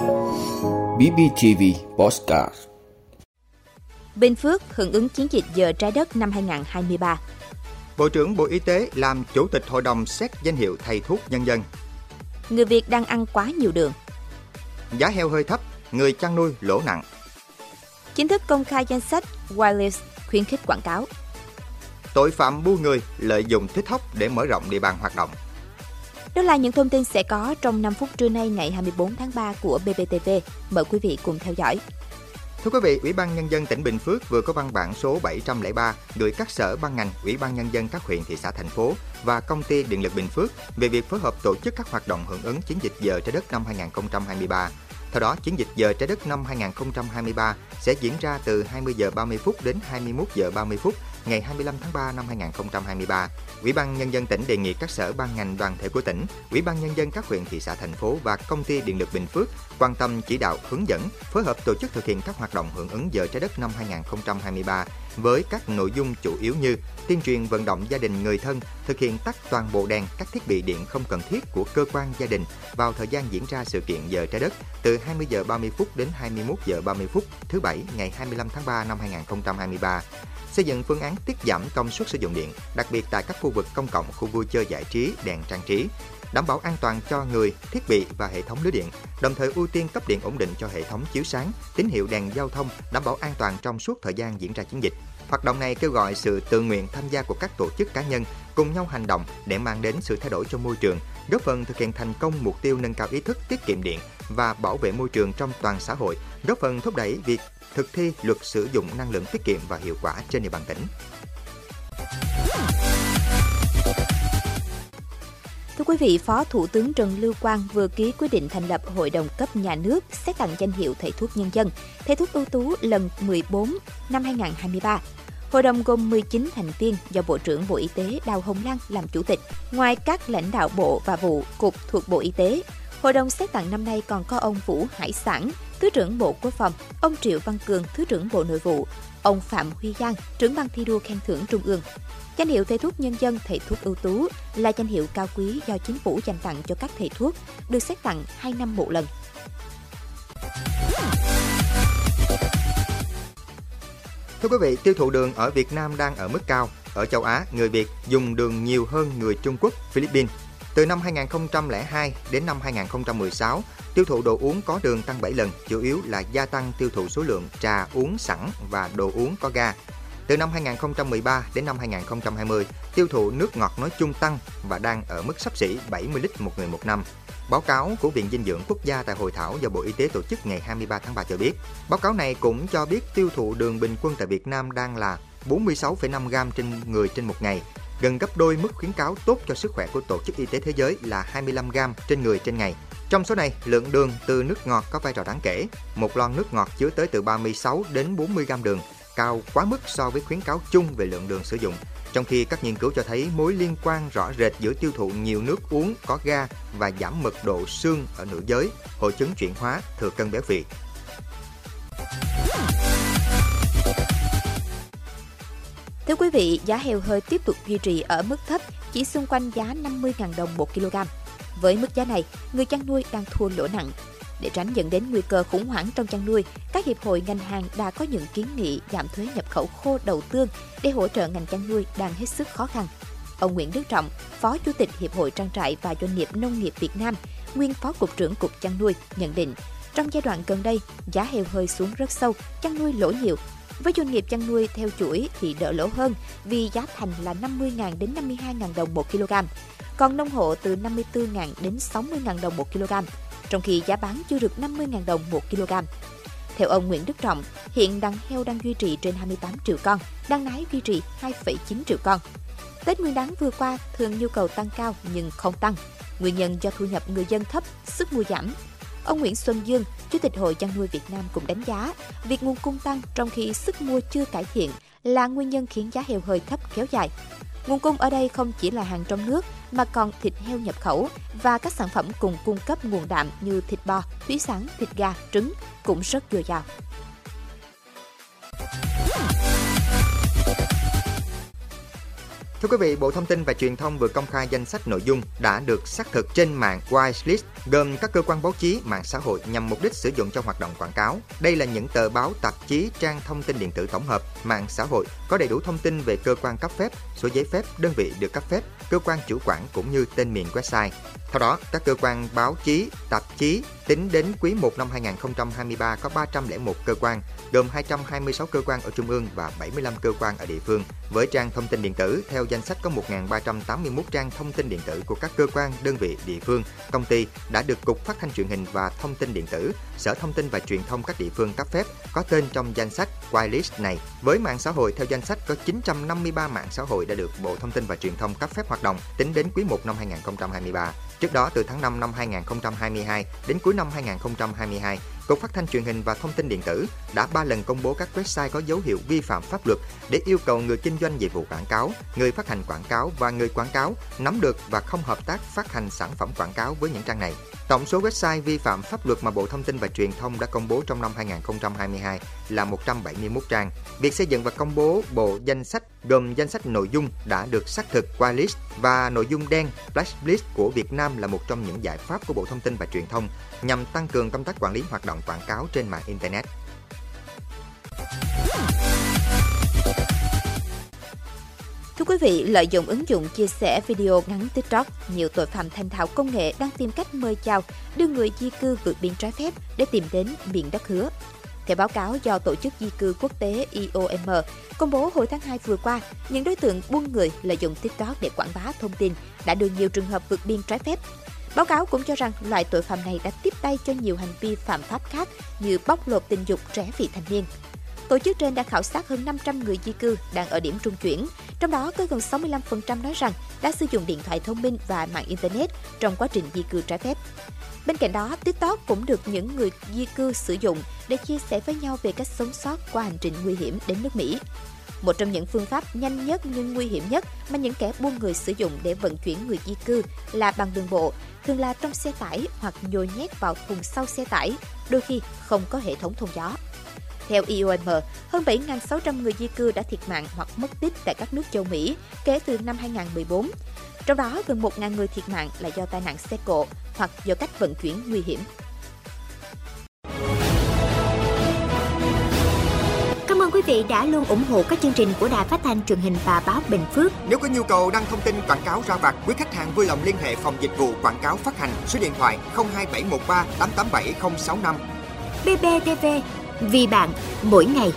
BBTV Postcard Bình Phước hưởng ứng chiến dịch giờ trái đất năm 2023. Bộ trưởng Bộ Y tế làm Chủ tịch Hội đồng xét danh hiệu thầy thuốc nhân dân. Người Việt đang ăn quá nhiều đường. Giá heo hơi thấp, người chăn nuôi lỗ nặng. Chính thức công khai danh sách Wireless khuyến khích quảng cáo. Tội phạm bu người lợi dụng TikTok để mở rộng địa bàn hoạt động. Đó là những thông tin sẽ có trong 5 phút trưa nay ngày 24 tháng 3 của BBTV. Mời quý vị cùng theo dõi. Thưa quý vị, Ủy ban Nhân dân tỉnh Bình Phước vừa có văn bản số 703 gửi các sở ban ngành, Ủy ban Nhân dân các huyện, thị xã, thành phố và công ty Điện lực Bình Phước về việc phối hợp tổ chức các hoạt động hưởng ứng chiến dịch giờ trái đất năm 2023. Theo đó, chiến dịch giờ trái đất năm 2023 sẽ diễn ra từ 20 giờ 30 phút đến 21 giờ 30 phút ngày 25 tháng 3 năm 2023. Ủy ban nhân dân tỉnh đề nghị các sở ban ngành đoàn thể của tỉnh, Ủy ban nhân dân các huyện thị xã thành phố và công ty điện lực Bình Phước quan tâm chỉ đạo hướng dẫn, phối hợp tổ chức thực hiện các hoạt động hưởng ứng giờ trái đất năm 2023 với các nội dung chủ yếu như tuyên truyền vận động gia đình người thân thực hiện tắt toàn bộ đèn các thiết bị điện không cần thiết của cơ quan gia đình vào thời gian diễn ra sự kiện giờ trái đất từ 20 giờ 30 phút đến 21 giờ 30 phút thứ bảy ngày 25 tháng 3 năm 2023 xây dựng phương án tiết giảm công suất sử dụng điện, đặc biệt tại các khu vực công cộng, khu vui chơi giải trí, đèn trang trí, đảm bảo an toàn cho người, thiết bị và hệ thống lưới điện, đồng thời ưu tiên cấp điện ổn định cho hệ thống chiếu sáng, tín hiệu đèn giao thông, đảm bảo an toàn trong suốt thời gian diễn ra chiến dịch. Hoạt động này kêu gọi sự tự nguyện tham gia của các tổ chức cá nhân cùng nhau hành động để mang đến sự thay đổi cho môi trường, góp phần thực hiện thành công mục tiêu nâng cao ý thức tiết kiệm điện và bảo vệ môi trường trong toàn xã hội, góp phần thúc đẩy việc thực thi luật sử dụng năng lượng tiết kiệm và hiệu quả trên địa bàn tỉnh. Quý vị, Phó Thủ tướng Trần Lưu Quang vừa ký quyết định thành lập Hội đồng cấp nhà nước xét tặng danh hiệu Thầy thuốc nhân dân, Thầy thuốc ưu tú lần 14 năm 2023. Hội đồng gồm 19 thành viên do Bộ trưởng Bộ Y tế Đào Hồng Lan làm chủ tịch. Ngoài các lãnh đạo bộ và vụ, cục thuộc Bộ Y tế, Hội đồng xét tặng năm nay còn có ông Vũ Hải Sản, Thứ trưởng Bộ Quốc phòng, ông Triệu Văn Cường, Thứ trưởng Bộ Nội vụ, ông Phạm Huy Giang, trưởng ban thi đua khen thưởng Trung ương. Danh hiệu thầy thuốc nhân dân thầy thuốc ưu tú là danh hiệu cao quý do chính phủ dành tặng cho các thầy thuốc, được xét tặng 2 năm một lần. Thưa quý vị, tiêu thụ đường ở Việt Nam đang ở mức cao. Ở châu Á, người Việt dùng đường nhiều hơn người Trung Quốc, Philippines. Từ năm 2002 đến năm 2016, tiêu thụ đồ uống có đường tăng 7 lần, chủ yếu là gia tăng tiêu thụ số lượng trà uống sẵn và đồ uống có ga. Từ năm 2013 đến năm 2020, tiêu thụ nước ngọt nói chung tăng và đang ở mức sắp xỉ 70 lít một người một năm. Báo cáo của Viện Dinh dưỡng Quốc gia tại hội thảo do Bộ Y tế tổ chức ngày 23 tháng 3 cho biết, báo cáo này cũng cho biết tiêu thụ đường bình quân tại Việt Nam đang là 46,5 gram trên người trên một ngày, gần gấp đôi mức khuyến cáo tốt cho sức khỏe của Tổ chức Y tế Thế giới là 25 gram trên người trên ngày. Trong số này, lượng đường từ nước ngọt có vai trò đáng kể. Một lon nước ngọt chứa tới từ 36 đến 40 gram đường, cao quá mức so với khuyến cáo chung về lượng đường sử dụng. Trong khi các nghiên cứu cho thấy mối liên quan rõ rệt giữa tiêu thụ nhiều nước uống có ga và giảm mật độ xương ở nữ giới, hội chứng chuyển hóa, thừa cân béo phì. Thưa quý vị, giá heo hơi tiếp tục duy trì ở mức thấp, chỉ xung quanh giá 50.000 đồng 1 kg. Với mức giá này, người chăn nuôi đang thua lỗ nặng. Để tránh dẫn đến nguy cơ khủng hoảng trong chăn nuôi, các hiệp hội ngành hàng đã có những kiến nghị giảm thuế nhập khẩu khô đầu tương để hỗ trợ ngành chăn nuôi đang hết sức khó khăn. Ông Nguyễn Đức Trọng, Phó Chủ tịch Hiệp hội Trang trại và Doanh nghiệp Nông nghiệp Việt Nam, nguyên Phó Cục trưởng Cục Chăn nuôi, nhận định, trong giai đoạn gần đây, giá heo hơi xuống rất sâu, chăn nuôi lỗ nhiều. Với doanh nghiệp chăn nuôi theo chuỗi thì đỡ lỗ hơn vì giá thành là 50.000 đến 52.000 đồng 1 kg, còn nông hộ từ 54.000 đến 60.000 đồng 1 kg, trong khi giá bán chưa được 50.000 đồng 1 kg. Theo ông Nguyễn Đức Trọng, hiện đàn heo đang duy trì trên 28 triệu con, đàn nái duy trì 2,9 triệu con. Tết Nguyên đán vừa qua thường nhu cầu tăng cao nhưng không tăng. Nguyên nhân do thu nhập người dân thấp, sức mua giảm. Ông Nguyễn Xuân Dương, Chủ tịch Hội chăn nuôi Việt Nam cũng đánh giá, việc nguồn cung tăng trong khi sức mua chưa cải thiện là nguyên nhân khiến giá heo hơi thấp kéo dài. Nguồn cung ở đây không chỉ là hàng trong nước mà còn thịt heo nhập khẩu và các sản phẩm cùng cung cấp nguồn đạm như thịt bò, thủy sản, thịt gà, trứng cũng rất dồi dào. Thưa quý vị, Bộ Thông tin và Truyền thông vừa công khai danh sách nội dung đã được xác thực trên mạng Whitelist gồm các cơ quan báo chí, mạng xã hội nhằm mục đích sử dụng cho hoạt động quảng cáo. Đây là những tờ báo, tạp chí, trang thông tin điện tử tổng hợp, mạng xã hội có đầy đủ thông tin về cơ quan cấp phép, số giấy phép, đơn vị được cấp phép, cơ quan chủ quản cũng như tên miền website. Theo đó, các cơ quan báo chí, tạp chí tính đến quý 1 năm 2023 có 301 cơ quan, gồm 226 cơ quan ở trung ương và 75 cơ quan ở địa phương. Với trang thông tin điện tử, theo danh sách có 1.381 trang thông tin điện tử của các cơ quan, đơn vị, địa phương, công ty đã được Cục Phát thanh truyền hình và Thông tin điện tử, Sở Thông tin và Truyền thông các địa phương cấp phép có tên trong danh sách whitelist này. Với mạng xã hội theo danh sách có 953 mạng xã hội đã được Bộ Thông tin và Truyền thông cấp phép hoạt động tính đến quý 1 năm 2023. Trước đó từ tháng 5 năm 2022 đến cuối năm 2022, Cục Phát thanh Truyền hình và Thông tin điện tử đã ba lần công bố các website có dấu hiệu vi phạm pháp luật để yêu cầu người kinh doanh dịch vụ quảng cáo, người phát hành quảng cáo và người quảng cáo nắm được và không hợp tác phát hành sản phẩm quảng cáo với những trang này. Tổng số website vi phạm pháp luật mà Bộ Thông tin và Truyền thông đã công bố trong năm 2022 là 171 trang. Việc xây dựng và công bố bộ danh sách gồm danh sách nội dung đã được xác thực qua list và nội dung đen blacklist của Việt Nam là một trong những giải pháp của Bộ Thông tin và Truyền thông nhằm tăng cường công tác quản lý hoạt động quảng cáo trên mạng Internet. Thưa quý vị, lợi dụng ứng dụng chia sẻ video ngắn TikTok, nhiều tội phạm thành thạo công nghệ đang tìm cách mời chào, đưa người di cư vượt biên trái phép để tìm đến miền đất hứa. Theo báo cáo do Tổ chức Di cư Quốc tế IOM công bố hồi tháng 2 vừa qua, những đối tượng buôn người lợi dụng TikTok để quảng bá thông tin đã đưa nhiều trường hợp vượt biên trái phép. Báo cáo cũng cho rằng loại tội phạm này đã tiếp tay cho nhiều hành vi phạm pháp khác như bóc lột tình dục trẻ vị thành niên. Tổ chức trên đã khảo sát hơn 500 người di cư đang ở điểm trung chuyển, trong đó có gần 65% nói rằng đã sử dụng điện thoại thông minh và mạng Internet trong quá trình di cư trái phép. Bên cạnh đó, TikTok cũng được những người di cư sử dụng để chia sẻ với nhau về cách sống sót qua hành trình nguy hiểm đến nước Mỹ. Một trong những phương pháp nhanh nhất nhưng nguy hiểm nhất mà những kẻ buôn người sử dụng để vận chuyển người di cư là bằng đường bộ, thường là trong xe tải hoặc nhồi nhét vào thùng sau xe tải, đôi khi không có hệ thống thông gió. Theo IOM, hơn 7.600 người di cư đã thiệt mạng hoặc mất tích tại các nước châu Mỹ kể từ năm 2014. Trong đó, gần 1.000 người thiệt mạng là do tai nạn xe cộ hoặc do cách vận chuyển nguy hiểm. Cảm ơn quý vị đã luôn ủng hộ các chương trình của Đài Phát thanh truyền hình và báo Bình Phước. Nếu có nhu cầu đăng thông tin quảng cáo ra vặt, quý khách hàng vui lòng liên hệ phòng dịch vụ quảng cáo phát hành số điện thoại 02713 887065. BBTV, vì bạn, mỗi ngày.